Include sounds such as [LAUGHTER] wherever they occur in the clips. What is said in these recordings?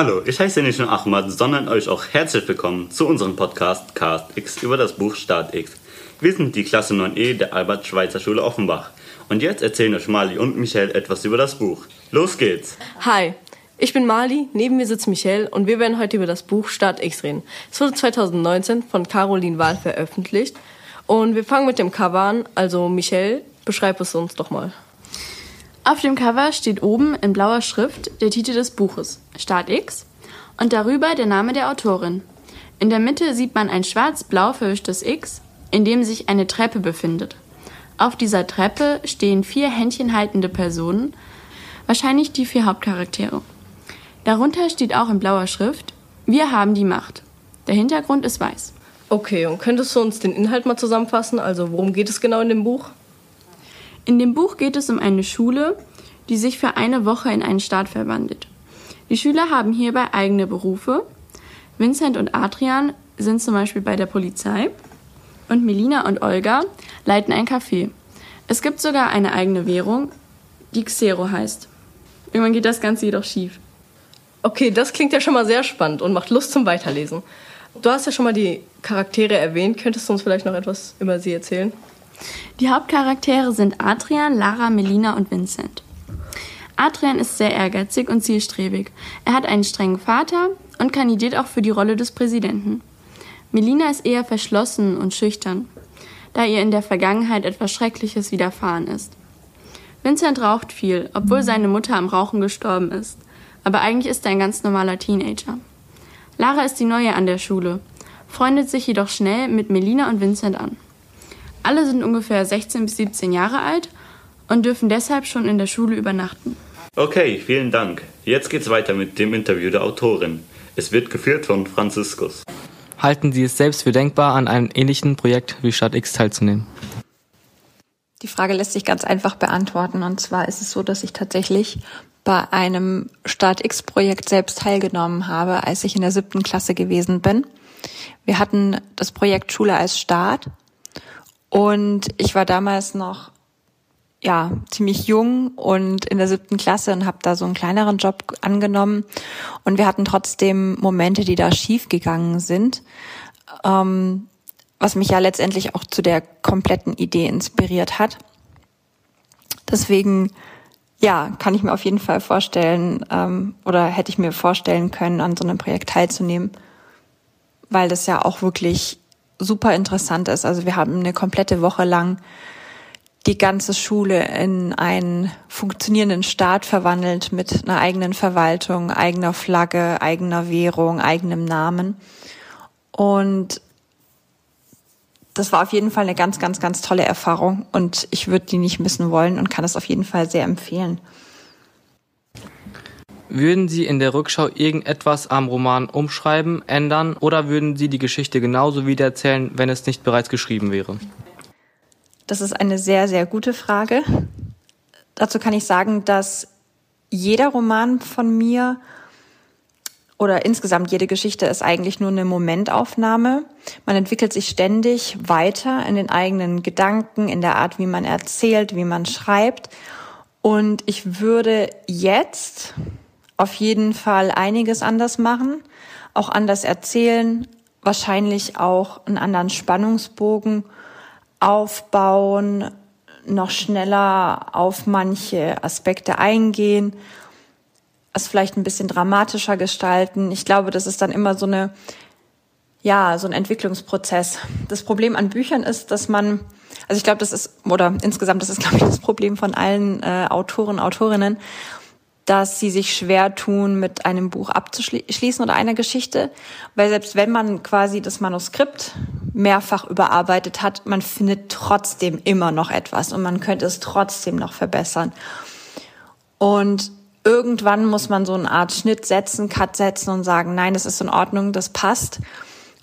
Hallo, ich heiße nicht nur Ahmad, sondern euch auch herzlich willkommen zu unserem Podcast Cast X über das Buch Start X. Wir sind die Klasse 9e der Albert-Schweitzer-Schule Offenbach. Und jetzt erzählen euch Mali und Michelle etwas über das Buch. Los geht's! Hi, ich bin Mali, neben mir sitzt Michelle und wir werden heute über das Buch Start X reden. Es wurde 2019 von Caroline Wahl veröffentlicht und wir fangen mit dem Cover an. Also Michelle, beschreib es uns doch mal. Auf dem Cover steht oben in blauer Schrift der Titel des Buches, Start X, und darüber der Name der Autorin. In der Mitte sieht man ein schwarz-blau verwischtes X, in dem sich eine Treppe befindet. Auf dieser Treppe stehen vier händchenhaltende Personen, wahrscheinlich die vier Hauptcharaktere. Darunter steht auch in blauer Schrift, wir haben die Macht. Der Hintergrund ist weiß. Okay, und könntest du uns den Inhalt mal zusammenfassen? Also worum geht es genau in dem Buch? In dem Buch geht es um eine Schule, die sich für eine Woche in einen Staat verwandelt. Die Schüler haben hierbei eigene Berufe. Vincent und Adrian sind zum Beispiel bei der Polizei und Melina und Olga leiten ein Café. Es gibt sogar eine eigene Währung, die Xero heißt. Irgendwann geht das Ganze jedoch schief. Okay, das klingt ja schon mal sehr spannend und macht Lust zum Weiterlesen. Du hast ja schon mal die Charaktere erwähnt. Könntest du uns vielleicht noch etwas über sie erzählen? Die Hauptcharaktere sind Adrian, Lara, Melina und Vincent. Adrian ist sehr ehrgeizig und zielstrebig. Er hat einen strengen Vater und kandidiert auch für die Rolle des Präsidenten. Melina ist eher verschlossen und schüchtern, da ihr in der Vergangenheit etwas Schreckliches widerfahren ist. Vincent raucht viel, obwohl seine Mutter am Rauchen gestorben ist. Aber eigentlich ist er ein ganz normaler Teenager. Lara ist die Neue an der Schule, freundet sich jedoch schnell mit Melina und Vincent an. Alle sind ungefähr 16 bis 17 Jahre alt und dürfen deshalb schon in der Schule übernachten. Okay, vielen Dank. Jetzt geht's weiter mit dem Interview der Autorin. Es wird geführt von Franziskus. Halten Sie es selbst für denkbar, an einem ähnlichen Projekt wie Stadt X teilzunehmen? Die Frage lässt sich ganz einfach beantworten. Und zwar ist es so, dass ich tatsächlich bei einem Start X-Projekt selbst teilgenommen habe, als ich in der siebten Klasse gewesen bin. Wir hatten das Projekt Schule als Start und ich war damals noch ja ziemlich jung und in der siebten Klasse und habe da so einen kleineren Job angenommen und wir hatten trotzdem Momente, die da schief gegangen sind, ähm, was mich ja letztendlich auch zu der kompletten Idee inspiriert hat. Deswegen ja, kann ich mir auf jeden Fall vorstellen ähm, oder hätte ich mir vorstellen können, an so einem Projekt teilzunehmen, weil das ja auch wirklich super interessant ist. Also wir haben eine komplette Woche lang die ganze Schule in einen funktionierenden Staat verwandelt mit einer eigenen Verwaltung, eigener Flagge, eigener Währung, eigenem Namen. Und das war auf jeden Fall eine ganz, ganz, ganz tolle Erfahrung und ich würde die nicht missen wollen und kann es auf jeden Fall sehr empfehlen. Würden Sie in der Rückschau irgendetwas am Roman umschreiben, ändern oder würden Sie die Geschichte genauso wiedererzählen, wenn es nicht bereits geschrieben wäre? Das ist eine sehr, sehr gute Frage. Dazu kann ich sagen, dass jeder Roman von mir oder insgesamt jede Geschichte ist eigentlich nur eine Momentaufnahme. Man entwickelt sich ständig weiter in den eigenen Gedanken, in der Art, wie man erzählt, wie man schreibt. Und ich würde jetzt auf jeden Fall einiges anders machen, auch anders erzählen, wahrscheinlich auch einen anderen Spannungsbogen aufbauen, noch schneller auf manche Aspekte eingehen es vielleicht ein bisschen dramatischer gestalten. Ich glaube, das ist dann immer so eine, ja, so ein Entwicklungsprozess. Das Problem an Büchern ist, dass man, also ich glaube, das ist, oder insgesamt, das ist, [LAUGHS] glaube ich, das Problem von allen äh, Autoren, Autorinnen, dass sie sich schwer tun, mit einem Buch abzuschließen oder einer Geschichte, weil selbst wenn man quasi das Manuskript mehrfach überarbeitet hat, man findet trotzdem immer noch etwas und man könnte es trotzdem noch verbessern. Und irgendwann muss man so eine Art Schnitt setzen, Cut setzen und sagen, nein, das ist in Ordnung, das passt.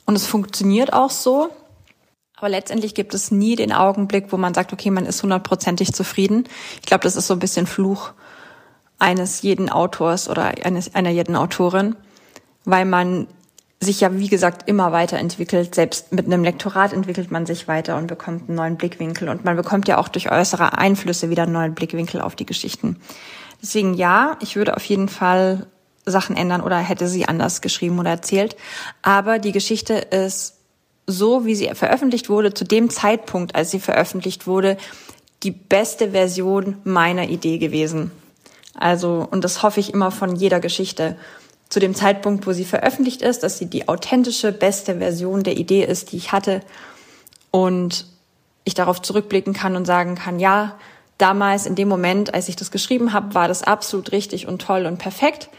Und es funktioniert auch so. Aber letztendlich gibt es nie den Augenblick, wo man sagt, okay, man ist hundertprozentig zufrieden. Ich glaube, das ist so ein bisschen Fluch eines jeden Autors oder eines, einer jeden Autorin, weil man sich ja, wie gesagt, immer weiterentwickelt. Selbst mit einem Lektorat entwickelt man sich weiter und bekommt einen neuen Blickwinkel. Und man bekommt ja auch durch äußere Einflüsse wieder einen neuen Blickwinkel auf die Geschichten. Deswegen ja, ich würde auf jeden Fall Sachen ändern oder hätte sie anders geschrieben oder erzählt. Aber die Geschichte ist so, wie sie veröffentlicht wurde, zu dem Zeitpunkt, als sie veröffentlicht wurde, die beste Version meiner Idee gewesen. Also, und das hoffe ich immer von jeder Geschichte. Zu dem Zeitpunkt, wo sie veröffentlicht ist, dass sie die authentische, beste Version der Idee ist, die ich hatte. Und ich darauf zurückblicken kann und sagen kann, ja, damals in dem Moment, als ich das geschrieben habe, war das absolut richtig und toll und perfekt.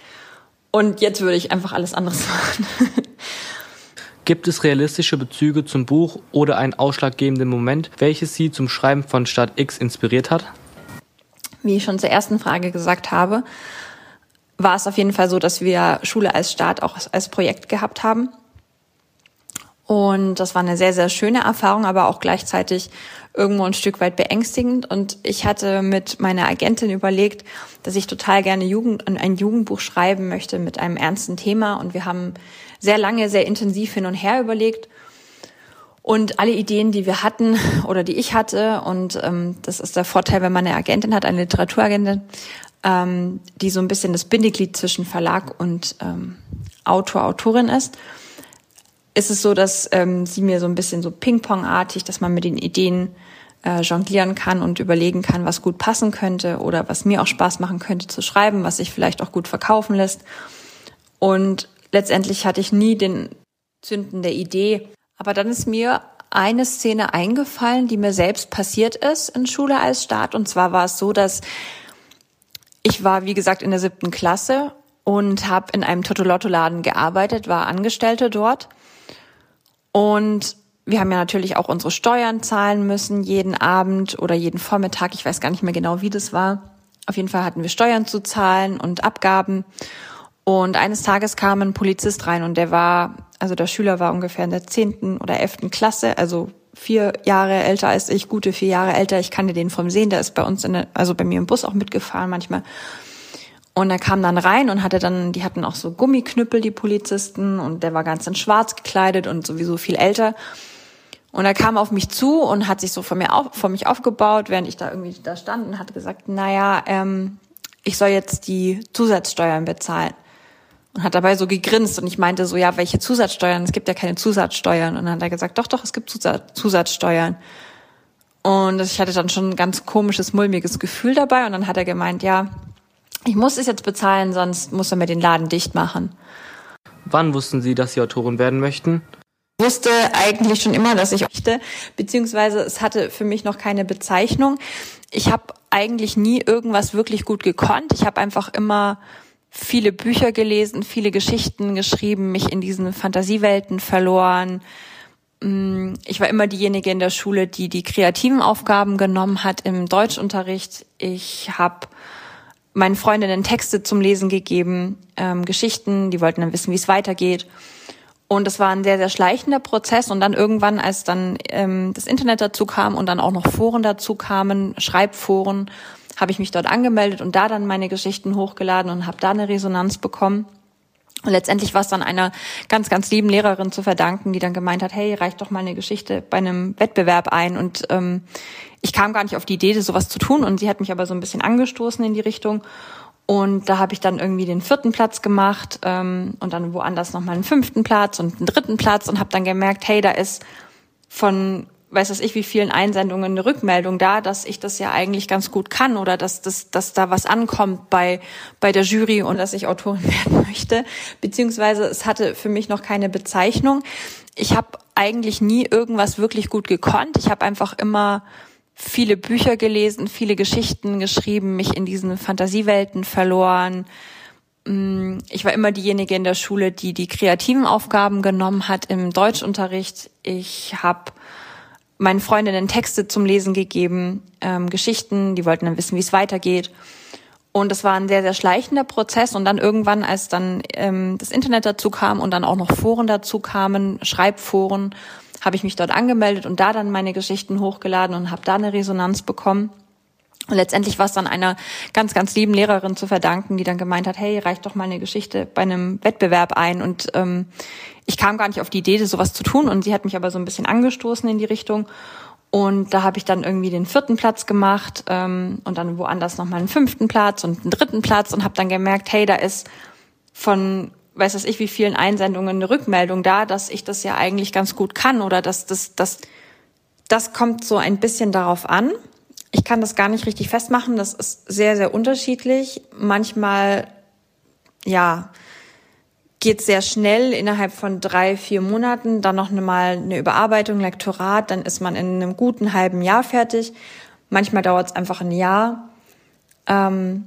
Und jetzt würde ich einfach alles anderes [LAUGHS] machen. Gibt es realistische Bezüge zum Buch oder einen ausschlaggebenden Moment, welches Sie zum Schreiben von Stadt X inspiriert hat? Wie ich schon zur ersten Frage gesagt habe, war es auf jeden Fall so, dass wir Schule als Staat auch als Projekt gehabt haben. Und das war eine sehr, sehr schöne Erfahrung, aber auch gleichzeitig irgendwo ein Stück weit beängstigend. Und ich hatte mit meiner Agentin überlegt, dass ich total gerne Jugend, ein Jugendbuch schreiben möchte mit einem ernsten Thema. Und wir haben sehr lange, sehr intensiv hin und her überlegt. Und alle Ideen, die wir hatten [LAUGHS] oder die ich hatte, und ähm, das ist der Vorteil, wenn man eine Agentin hat, eine Literaturagentin, ähm, die so ein bisschen das Bindeglied zwischen Verlag und ähm, Autor, Autorin ist, ist es so, dass ähm, sie mir so ein bisschen so Ping-Pong-artig, dass man mit den Ideen äh, jonglieren kann und überlegen kann, was gut passen könnte oder was mir auch Spaß machen könnte zu schreiben, was sich vielleicht auch gut verkaufen lässt. Und letztendlich hatte ich nie den Zünden der Idee. Aber dann ist mir eine Szene eingefallen, die mir selbst passiert ist in Schule als Start. Und zwar war es so, dass ich war, wie gesagt, in der siebten Klasse und habe in einem Totolotto-Laden gearbeitet, war Angestellte dort. Und wir haben ja natürlich auch unsere Steuern zahlen müssen, jeden Abend oder jeden Vormittag. Ich weiß gar nicht mehr genau, wie das war. Auf jeden Fall hatten wir Steuern zu zahlen und Abgaben. Und eines Tages kam ein Polizist rein und der war, also der Schüler war ungefähr in der zehnten oder elften Klasse, also vier Jahre älter als ich, gute vier Jahre älter. Ich kannte den vom Sehen, der ist bei uns in der, also bei mir im Bus auch mitgefahren manchmal. Und er kam dann rein und hatte dann, die hatten auch so Gummiknüppel, die Polizisten, und der war ganz in schwarz gekleidet und sowieso viel älter. Und er kam auf mich zu und hat sich so vor mir auf, vor mich aufgebaut, während ich da irgendwie da stand und hat gesagt, naja, ähm, ich soll jetzt die Zusatzsteuern bezahlen und hat dabei so gegrinst und ich meinte so, ja, welche Zusatzsteuern? Es gibt ja keine Zusatzsteuern. Und dann hat er gesagt, doch, doch, es gibt Zusatzsteuern. Und ich hatte dann schon ein ganz komisches, mulmiges Gefühl dabei. Und dann hat er gemeint, ja, ich muss es jetzt bezahlen, sonst muss er mir den Laden dicht machen. Wann wussten Sie, dass Sie Autorin werden möchten? Ich wusste eigentlich schon immer, dass ich möchte, beziehungsweise es hatte für mich noch keine Bezeichnung. Ich habe eigentlich nie irgendwas wirklich gut gekonnt. Ich habe einfach immer viele Bücher gelesen, viele Geschichten geschrieben, mich in diesen Fantasiewelten verloren. Mm, ich war immer diejenige in der Schule, die die kreativen Aufgaben genommen hat im Deutschunterricht. Ich habe meinen Freundinnen Texte zum Lesen gegeben, ähm, Geschichten, die wollten dann wissen, wie es weitergeht. Und das war ein sehr, sehr schleichender Prozess. Und dann irgendwann, als dann ähm, das Internet dazu kam und dann auch noch Foren dazu kamen, Schreibforen, habe ich mich dort angemeldet und da dann meine Geschichten hochgeladen und habe da eine Resonanz bekommen. Und letztendlich war es dann einer ganz, ganz lieben Lehrerin zu verdanken, die dann gemeint hat, hey, reicht doch mal eine Geschichte bei einem Wettbewerb ein. Und ähm, ich kam gar nicht auf die Idee, sowas zu tun. Und sie hat mich aber so ein bisschen angestoßen in die Richtung. Und da habe ich dann irgendwie den vierten Platz gemacht ähm, und dann woanders nochmal einen fünften Platz und einen dritten Platz und habe dann gemerkt, hey, da ist von weiß das ich, wie vielen Einsendungen eine Rückmeldung da, dass ich das ja eigentlich ganz gut kann oder dass, dass, dass da was ankommt bei, bei der Jury und dass ich Autorin [LAUGHS] werden möchte. Beziehungsweise es hatte für mich noch keine Bezeichnung. Ich habe eigentlich nie irgendwas wirklich gut gekonnt. Ich habe einfach immer viele Bücher gelesen, viele Geschichten geschrieben, mich in diesen Fantasiewelten verloren. Mm, ich war immer diejenige in der Schule, die die kreativen Aufgaben genommen hat im Deutschunterricht. Ich habe meinen Freundinnen Texte zum Lesen gegeben, ähm, Geschichten, die wollten dann wissen, wie es weitergeht. Und es war ein sehr, sehr schleichender Prozess. Und dann irgendwann, als dann ähm, das Internet dazu kam und dann auch noch Foren dazu kamen, Schreibforen, habe ich mich dort angemeldet und da dann meine Geschichten hochgeladen und habe da eine Resonanz bekommen. Und letztendlich war es dann einer ganz, ganz lieben Lehrerin zu verdanken, die dann gemeint hat, hey, reicht doch mal eine Geschichte bei einem Wettbewerb ein. Und ähm, ich kam gar nicht auf die Idee, sowas zu tun. Und sie hat mich aber so ein bisschen angestoßen in die Richtung. Und da habe ich dann irgendwie den vierten Platz gemacht ähm, und dann woanders nochmal einen fünften Platz und einen dritten Platz und habe dann gemerkt, hey, da ist von weiß was ich, wie vielen Einsendungen eine Rückmeldung da, dass ich das ja eigentlich ganz gut kann oder dass das, das, das kommt so ein bisschen darauf an. Ich kann das gar nicht richtig festmachen. Das ist sehr, sehr unterschiedlich. Manchmal, ja, geht sehr schnell innerhalb von drei, vier Monaten. Dann noch mal eine Überarbeitung, Lektorat. Dann ist man in einem guten halben Jahr fertig. Manchmal dauert es einfach ein Jahr. Ähm,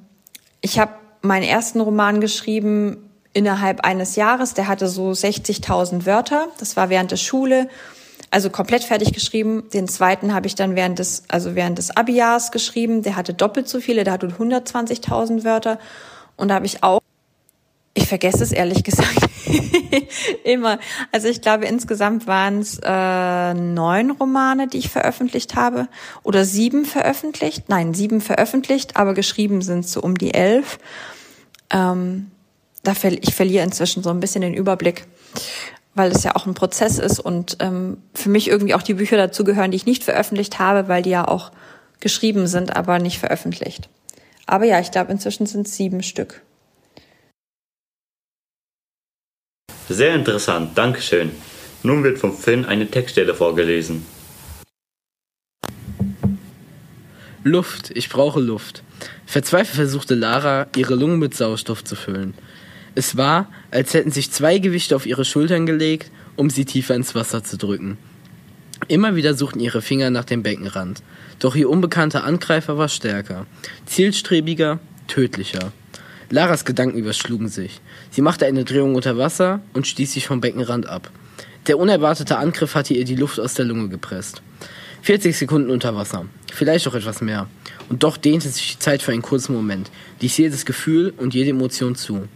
ich habe meinen ersten Roman geschrieben innerhalb eines Jahres. Der hatte so 60.000 Wörter. Das war während der Schule. Also komplett fertig geschrieben. Den zweiten habe ich dann während des, also während des Abi-Jahres geschrieben. Der hatte doppelt so viele. Der hatte 120.000 Wörter. Und da habe ich auch, ich vergesse es ehrlich [LAUGHS] gesagt immer. Also ich glaube, insgesamt waren es äh, neun Romane, die ich veröffentlicht habe. Oder sieben veröffentlicht. Nein, sieben veröffentlicht, aber geschrieben sind so um die elf. Ähm, da ver ich verliere inzwischen so ein bisschen den Überblick, weil es ja auch ein Prozess ist und ähm, für mich irgendwie auch die Bücher dazugehören, die ich nicht veröffentlicht habe, weil die ja auch geschrieben sind, aber nicht veröffentlicht. Aber ja, ich glaube, inzwischen sind es sieben Stück. Sehr interessant, Dankeschön. Nun wird vom Finn eine Textstelle vorgelesen. Luft, ich brauche Luft. Verzweifelt versuchte Lara, ihre Lungen mit Sauerstoff zu füllen. Es war, als hätten sich zwei Gewichte auf ihre Schultern gelegt, um sie tiefer ins Wasser zu drücken. Immer wieder suchten ihre Finger nach dem Beckenrand. Doch ihr unbekannter Angreifer war stärker, zielstrebiger, tödlicher. Laras Gedanken überschlugen sich. Sie machte eine Drehung unter Wasser und stieß sich vom Beckenrand ab. Der unerwartete Angriff hatte ihr die Luft aus der Lunge gepresst. 40 Sekunden unter Wasser, vielleicht auch etwas mehr. Und doch dehnte sich die Zeit für einen kurzen Moment, ließ jedes Gefühl und jede Emotion zu.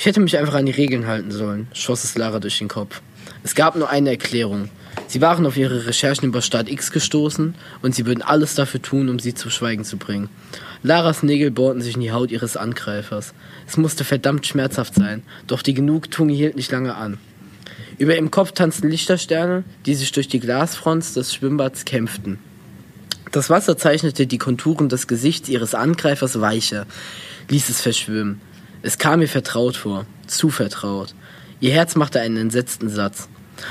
Ich hätte mich einfach an die Regeln halten sollen, schoss es Lara durch den Kopf. Es gab nur eine Erklärung. Sie waren auf ihre Recherchen über Staat X gestoßen und sie würden alles dafür tun, um sie zu Schweigen zu bringen. Laras Nägel bohrten sich in die Haut ihres Angreifers. Es musste verdammt schmerzhaft sein, doch die Genugtuung hielt nicht lange an. Über ihrem Kopf tanzten Lichtersterne, die sich durch die Glasfronts des Schwimmbads kämpften. Das Wasser zeichnete die Konturen des Gesichts ihres Angreifers weicher, ließ es verschwimmen. Es kam ihr vertraut vor, zu vertraut. Ihr Herz machte einen entsetzten Satz.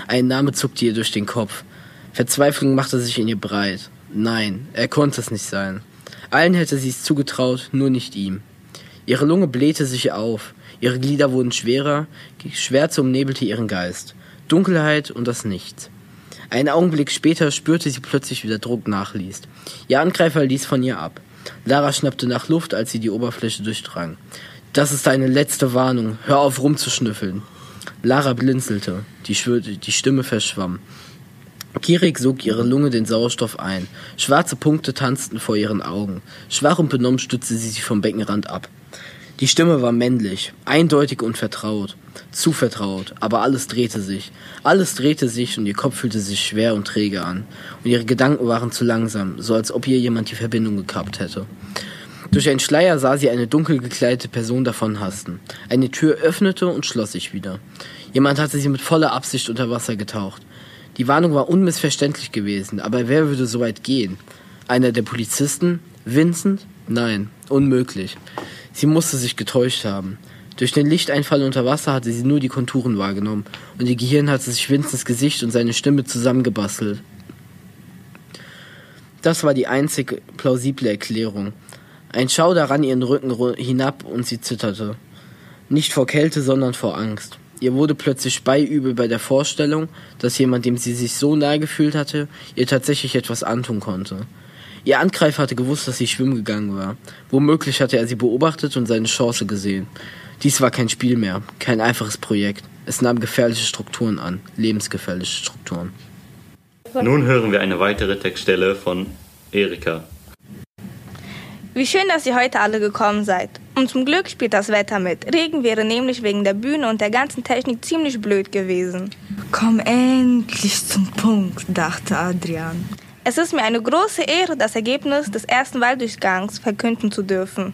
Ein Name zuckte ihr durch den Kopf. Verzweiflung machte sich in ihr breit. Nein, er konnte es nicht sein. Allen hätte sie es zugetraut, nur nicht ihm. Ihre Lunge blähte sich auf, ihre Glieder wurden schwerer, Schwärze umnebelte ihren Geist. Dunkelheit und das Nichts. Einen Augenblick später spürte sie plötzlich, wie der Druck nachließ. Ihr Angreifer ließ von ihr ab. Lara schnappte nach Luft, als sie die Oberfläche durchdrang. Das ist deine letzte Warnung. Hör auf rumzuschnüffeln. Lara blinzelte. Die, die Stimme verschwamm. Gierig sog ihre Lunge den Sauerstoff ein. Schwarze Punkte tanzten vor ihren Augen. Schwach und benommen stützte sie sich vom Beckenrand ab. Die Stimme war männlich, eindeutig und vertraut. Zu vertraut, aber alles drehte sich. Alles drehte sich und ihr Kopf fühlte sich schwer und träge an. Und ihre Gedanken waren zu langsam, so als ob ihr jemand die Verbindung gekappt hätte. Durch einen Schleier sah sie eine dunkel gekleidete Person davonhasten. Eine Tür öffnete und schloss sich wieder. Jemand hatte sie mit voller Absicht unter Wasser getaucht. Die Warnung war unmissverständlich gewesen, aber wer würde so weit gehen? Einer der Polizisten? Vincent? Nein, unmöglich. Sie musste sich getäuscht haben. Durch den Lichteinfall unter Wasser hatte sie nur die Konturen wahrgenommen und ihr Gehirn hatte sich Vincents Gesicht und seine Stimme zusammengebastelt. Das war die einzig plausible Erklärung. Ein Schauder rann ihren Rücken hinab und sie zitterte. Nicht vor Kälte, sondern vor Angst. Ihr wurde plötzlich speiübel bei der Vorstellung, dass jemand, dem sie sich so nahe gefühlt hatte, ihr tatsächlich etwas antun konnte. Ihr Angreifer hatte gewusst, dass sie schwimmen gegangen war. Womöglich hatte er sie beobachtet und seine Chance gesehen. Dies war kein Spiel mehr, kein einfaches Projekt. Es nahm gefährliche Strukturen an, lebensgefährliche Strukturen. Nun hören wir eine weitere Textstelle von Erika. Wie schön, dass ihr heute alle gekommen seid. Und zum Glück spielt das Wetter mit. Regen wäre nämlich wegen der Bühne und der ganzen Technik ziemlich blöd gewesen. Komm endlich zum Punkt, dachte Adrian. Es ist mir eine große Ehre, das Ergebnis des ersten Walddurchgangs verkünden zu dürfen.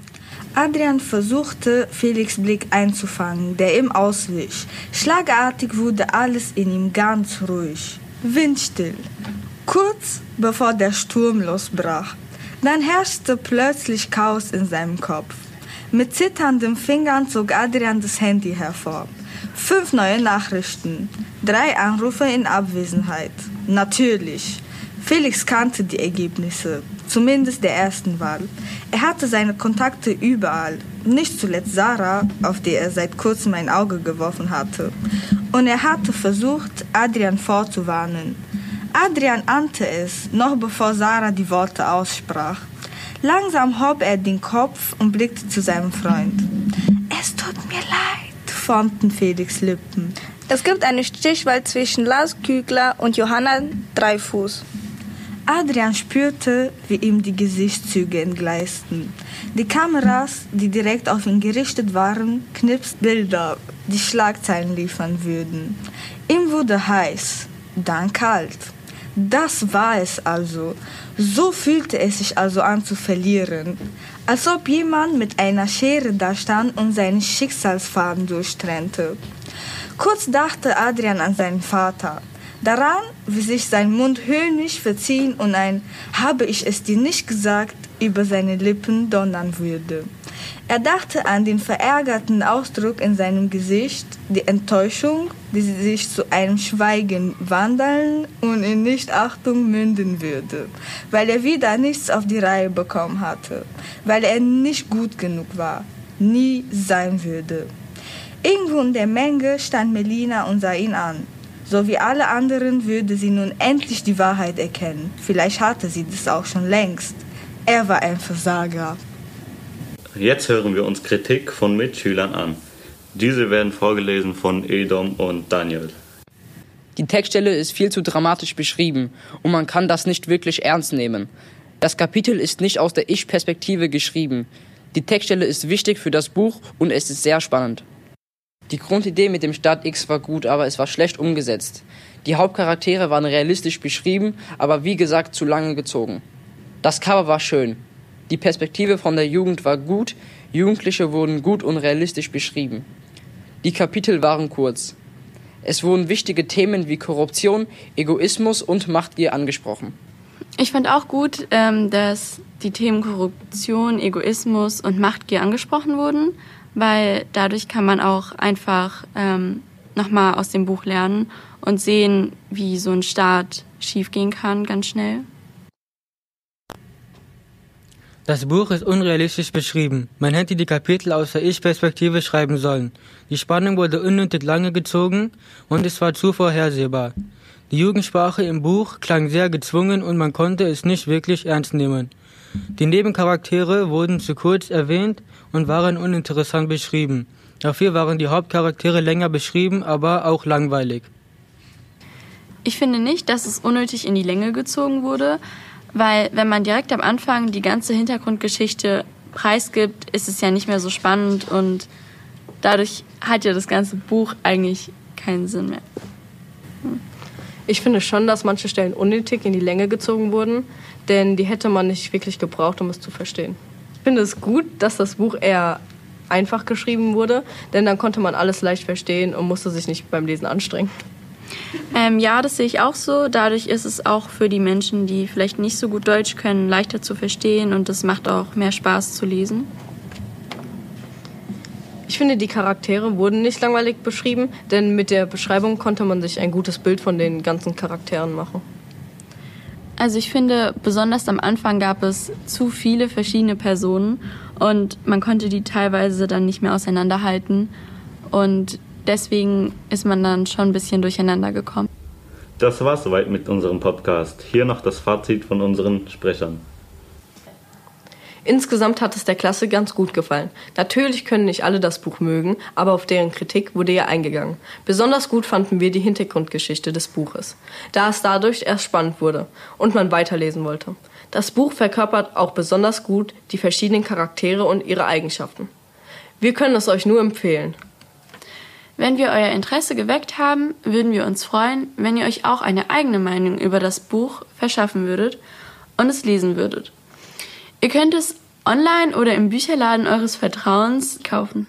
Adrian versuchte, Felix Blick einzufangen, der ihm auswich. Schlagartig wurde alles in ihm ganz ruhig, windstill. Kurz bevor der Sturm losbrach. Dann herrschte plötzlich Chaos in seinem Kopf. Mit zitternden Fingern zog Adrian das Handy hervor. Fünf neue Nachrichten, drei Anrufe in Abwesenheit. Natürlich. Felix kannte die Ergebnisse, zumindest der ersten Wahl. Er hatte seine Kontakte überall, nicht zuletzt Sarah, auf die er seit kurzem ein Auge geworfen hatte. Und er hatte versucht, Adrian vorzuwarnen. Adrian ahnte es, noch bevor Sarah die Worte aussprach. Langsam hob er den Kopf und blickte zu seinem Freund. Es tut mir leid, formten Felix Lippen. Es gibt eine Stichwahl zwischen Lars Kügler und Johanna Dreifuß. Adrian spürte, wie ihm die Gesichtszüge entgleisten. Die Kameras, die direkt auf ihn gerichtet waren, knipst Bilder, die Schlagzeilen liefern würden. Ihm wurde heiß, dann kalt. Das war es also. So fühlte es sich also an zu verlieren. Als ob jemand mit einer Schere da stand und seinen Schicksalsfaden durchtrennte. Kurz dachte Adrian an seinen Vater. Daran, wie sich sein Mund höhnisch verziehen und ein habe ich es dir nicht gesagt über seine Lippen donnern würde. Er dachte an den verärgerten Ausdruck in seinem Gesicht, die Enttäuschung, die sich zu einem Schweigen wandeln und in Nichtachtung münden würde, weil er wieder nichts auf die Reihe bekommen hatte, weil er nicht gut genug war, nie sein würde. Irgendwo in der Menge stand Melina und sah ihn an. So wie alle anderen würde sie nun endlich die Wahrheit erkennen. Vielleicht hatte sie das auch schon längst. Er war ein Versager. Jetzt hören wir uns Kritik von Mitschülern an. Diese werden vorgelesen von Edom und Daniel. Die Textstelle ist viel zu dramatisch beschrieben und man kann das nicht wirklich ernst nehmen. Das Kapitel ist nicht aus der Ich-Perspektive geschrieben. Die Textstelle ist wichtig für das Buch und es ist sehr spannend. Die Grundidee mit dem Stadt X war gut, aber es war schlecht umgesetzt. Die Hauptcharaktere waren realistisch beschrieben, aber wie gesagt zu lange gezogen. Das Cover war schön. Die Perspektive von der Jugend war gut, Jugendliche wurden gut und realistisch beschrieben. Die Kapitel waren kurz. Es wurden wichtige Themen wie Korruption, Egoismus und Machtgier angesprochen. Ich fand auch gut, ähm, dass die Themen Korruption, Egoismus und Machtgier angesprochen wurden weil dadurch kann man auch einfach ähm, nochmal aus dem Buch lernen und sehen, wie so ein Start schiefgehen kann, ganz schnell. Das Buch ist unrealistisch beschrieben. Man hätte die Kapitel aus der Ich-Perspektive schreiben sollen. Die Spannung wurde unnötig lange gezogen und es war zu vorhersehbar. Die Jugendsprache im Buch klang sehr gezwungen und man konnte es nicht wirklich ernst nehmen. Die Nebencharaktere wurden zu kurz erwähnt und waren uninteressant beschrieben. Dafür waren die Hauptcharaktere länger beschrieben, aber auch langweilig. Ich finde nicht, dass es unnötig in die Länge gezogen wurde, weil wenn man direkt am Anfang die ganze Hintergrundgeschichte preisgibt, ist es ja nicht mehr so spannend und dadurch hat ja das ganze Buch eigentlich keinen Sinn mehr. Hm. Ich finde schon, dass manche Stellen unnötig in die Länge gezogen wurden, denn die hätte man nicht wirklich gebraucht, um es zu verstehen. Ich finde es gut, dass das Buch eher einfach geschrieben wurde, denn dann konnte man alles leicht verstehen und musste sich nicht beim Lesen anstrengen. Ähm, ja, das sehe ich auch so. Dadurch ist es auch für die Menschen, die vielleicht nicht so gut Deutsch können, leichter zu verstehen und es macht auch mehr Spaß zu lesen. Ich finde, die Charaktere wurden nicht langweilig beschrieben, denn mit der Beschreibung konnte man sich ein gutes Bild von den ganzen Charakteren machen. Also ich finde, besonders am Anfang gab es zu viele verschiedene Personen und man konnte die teilweise dann nicht mehr auseinanderhalten und deswegen ist man dann schon ein bisschen durcheinander gekommen. Das war soweit mit unserem Podcast. Hier noch das Fazit von unseren Sprechern. Insgesamt hat es der Klasse ganz gut gefallen. Natürlich können nicht alle das Buch mögen, aber auf deren Kritik wurde ja eingegangen. Besonders gut fanden wir die Hintergrundgeschichte des Buches, da es dadurch erst spannend wurde und man weiterlesen wollte. Das Buch verkörpert auch besonders gut die verschiedenen Charaktere und ihre Eigenschaften. Wir können es euch nur empfehlen. Wenn wir euer Interesse geweckt haben, würden wir uns freuen, wenn ihr euch auch eine eigene Meinung über das Buch verschaffen würdet und es lesen würdet. Ihr könnt es online oder im Bücherladen eures Vertrauens kaufen.